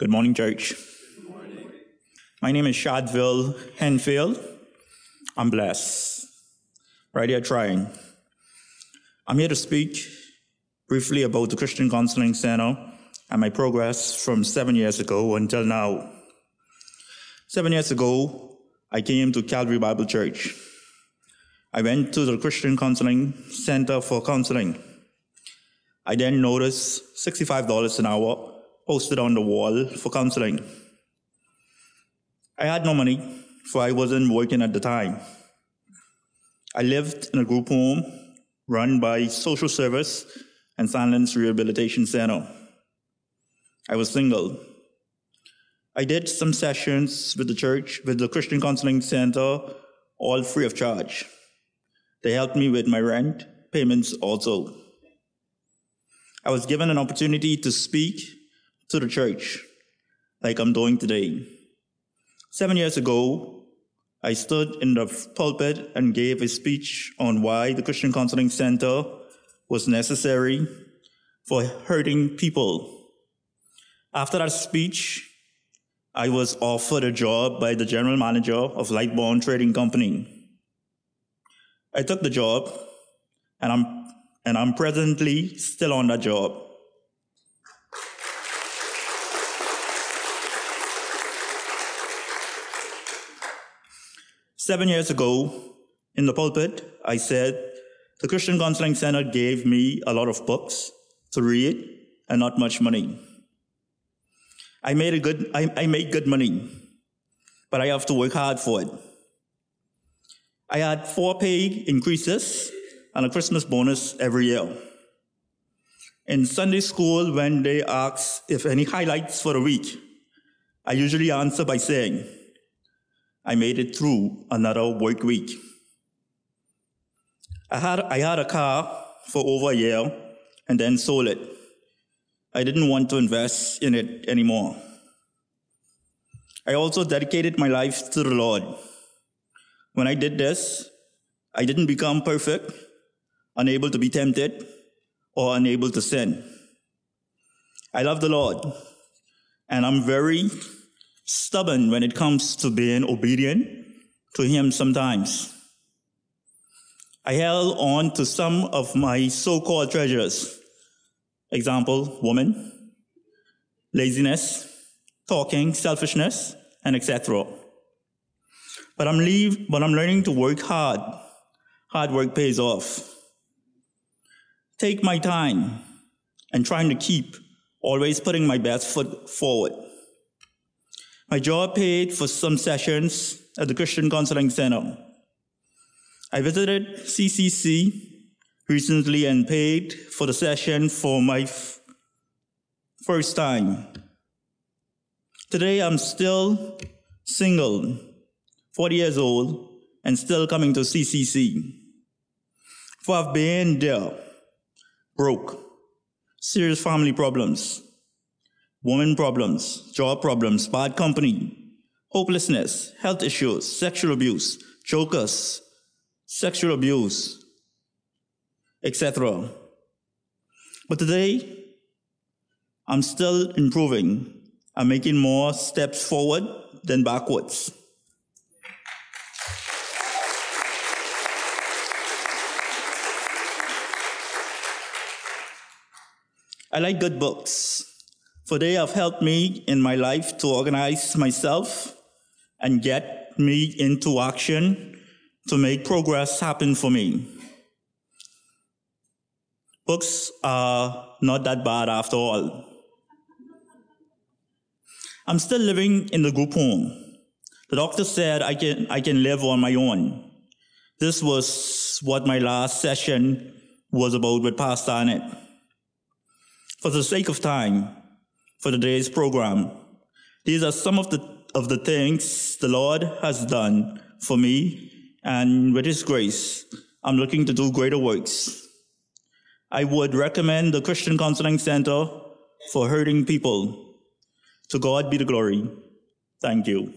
Good morning, church. My name is Shadville Henfield. I'm blessed. Right here trying. I'm here to speak briefly about the Christian Counseling Center and my progress from seven years ago until now. Seven years ago, I came to Calvary Bible Church. I went to the Christian Counseling Center for counseling. I then noticed $65 an hour posted on the wall for counseling. I had no money, for I wasn't working at the time. I lived in a group home run by Social Service and Silence Rehabilitation Center. I was single. I did some sessions with the church, with the Christian Counseling Center, all free of charge. They helped me with my rent payments also. I was given an opportunity to speak to the church like I'm doing today. Seven years ago, I stood in the pulpit and gave a speech on why the Christian Counseling Center was necessary for hurting people. After that speech, I was offered a job by the general manager of Lightbourne Trading Company. I took the job, and I'm, and I'm presently still on that job. Seven years ago, in the pulpit, I said, the Christian Counseling Center gave me a lot of books to read and not much money. I made a good, I, I make good money, but I have to work hard for it. I had four pay increases and a Christmas bonus every year. In Sunday school, when they ask if any highlights for the week, I usually answer by saying, I made it through another work week. I had, I had a car for over a year and then sold it. I didn't want to invest in it anymore. I also dedicated my life to the Lord. When I did this, I didn't become perfect, unable to be tempted, or unable to sin. I love the Lord, and I'm very stubborn when it comes to being obedient to Him sometimes. I held on to some of my so called treasures. Example, woman, laziness, talking, selfishness, and etc. But I'm leave, but I'm learning to work hard. Hard work pays off. Take my time and trying to keep always putting my best foot forward. My job paid for some sessions at the Christian Counseling Center. I visited CCC recently and paid for the session for my f- first time. Today I'm still single, 40 years old, and still coming to CCC. For I've been there, broke, serious family problems, woman problems, job problems, bad company, hopelessness, health issues, sexual abuse, jokers, sexual abuse, etc. But today, I'm still improving. I'm making more steps forward than backwards. I like good books, for they have helped me in my life to organize myself and get me into action to make progress happen for me. Books are not that bad after all. I'm still living in the group home. The doctor said I can, I can live on my own. This was what my last session was about with Pastor Annette. For the sake of time, for today's program, these are some of the, of the things the Lord has done for me, and with His grace, I'm looking to do greater works. I would recommend the Christian Counseling Center for hurting people. To God be the glory. Thank you.